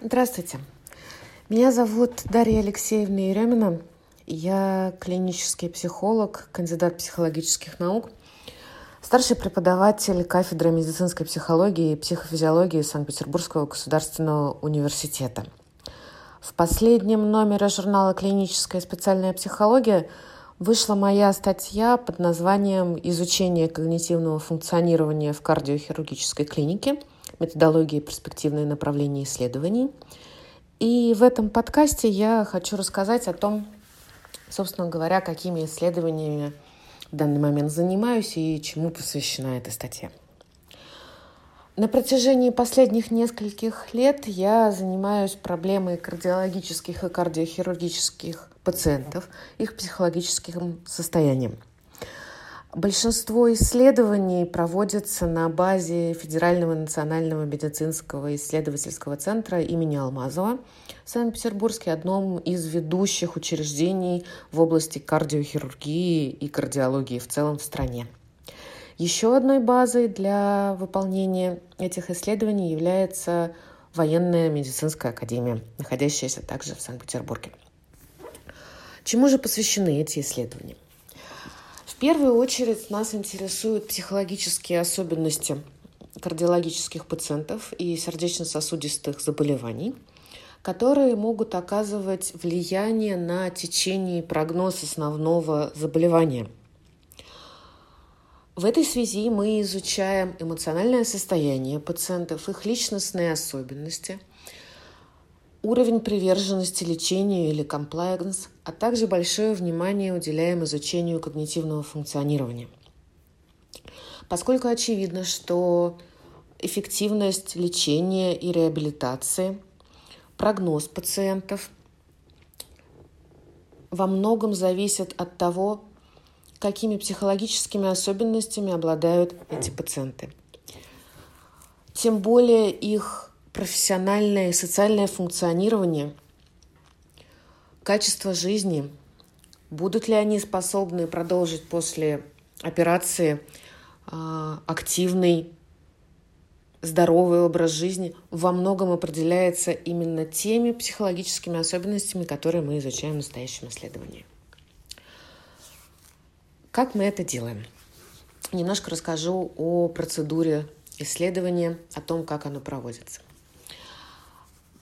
Здравствуйте. Меня зовут Дарья Алексеевна Еремина. Я клинический психолог, кандидат психологических наук, старший преподаватель кафедры медицинской психологии и психофизиологии Санкт-Петербургского государственного университета. В последнем номере журнала «Клиническая специальная психология» вышла моя статья под названием «Изучение когнитивного функционирования в кардиохирургической клинике. Методологии и перспективные направления исследований». И в этом подкасте я хочу рассказать о том, собственно говоря, какими исследованиями в данный момент занимаюсь и чему посвящена эта статья. На протяжении последних нескольких лет я занимаюсь проблемой кардиологических и кардиохирургических пациентов, их психологическим состоянием. Большинство исследований проводятся на базе Федерального национального медицинского исследовательского центра имени Алмазова в Санкт-Петербурге, одном из ведущих учреждений в области кардиохирургии и кардиологии в целом в стране. Еще одной базой для выполнения этих исследований является военная медицинская академия, находящаяся также в Санкт-Петербурге. Чему же посвящены эти исследования? Первую очередь нас интересуют психологические особенности кардиологических пациентов и сердечно-сосудистых заболеваний, которые могут оказывать влияние на течение прогноз основного заболевания. В этой связи мы изучаем эмоциональное состояние пациентов, их личностные особенности, уровень приверженности лечению или комплайенс, а также большое внимание уделяем изучению когнитивного функционирования. Поскольку очевидно, что эффективность лечения и реабилитации, прогноз пациентов во многом зависит от того, какими психологическими особенностями обладают эти пациенты. Тем более их профессиональное и социальное функционирование, качество жизни, будут ли они способны продолжить после операции а, активный, здоровый образ жизни, во многом определяется именно теми психологическими особенностями, которые мы изучаем в настоящем исследовании. Как мы это делаем? Немножко расскажу о процедуре исследования, о том, как оно проводится.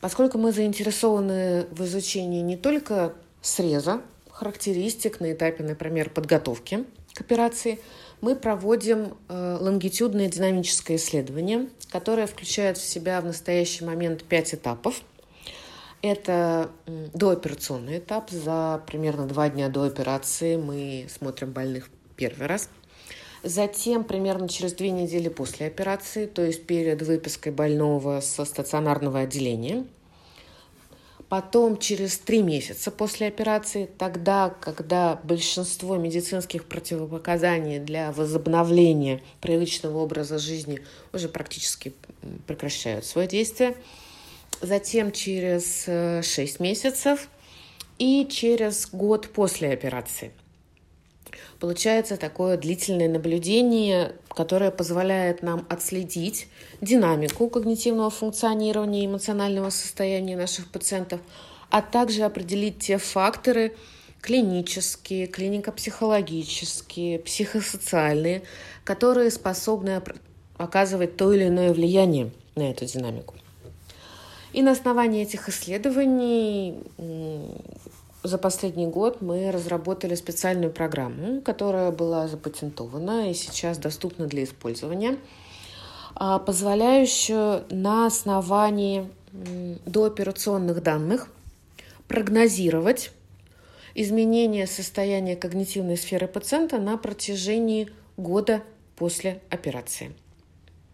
Поскольку мы заинтересованы в изучении не только среза, характеристик на этапе, например, подготовки к операции, мы проводим э, лонгитюдное динамическое исследование, которое включает в себя в настоящий момент пять этапов. Это дооперационный этап. За примерно два дня до операции мы смотрим больных первый раз. Затем, примерно через две недели после операции, то есть перед выпиской больного со стационарного отделения, Потом через три месяца после операции, тогда, когда большинство медицинских противопоказаний для возобновления привычного образа жизни уже практически прекращают свое действие. Затем через э, шесть месяцев и через год после операции – Получается такое длительное наблюдение, которое позволяет нам отследить динамику когнитивного функционирования и эмоционального состояния наших пациентов, а также определить те факторы клинические, клинико-психологические, психосоциальные, которые способны оказывать то или иное влияние на эту динамику. И на основании этих исследований за последний год мы разработали специальную программу, которая была запатентована и сейчас доступна для использования, а, позволяющую на основании дооперационных данных прогнозировать изменение состояния когнитивной сферы пациента на протяжении года после операции.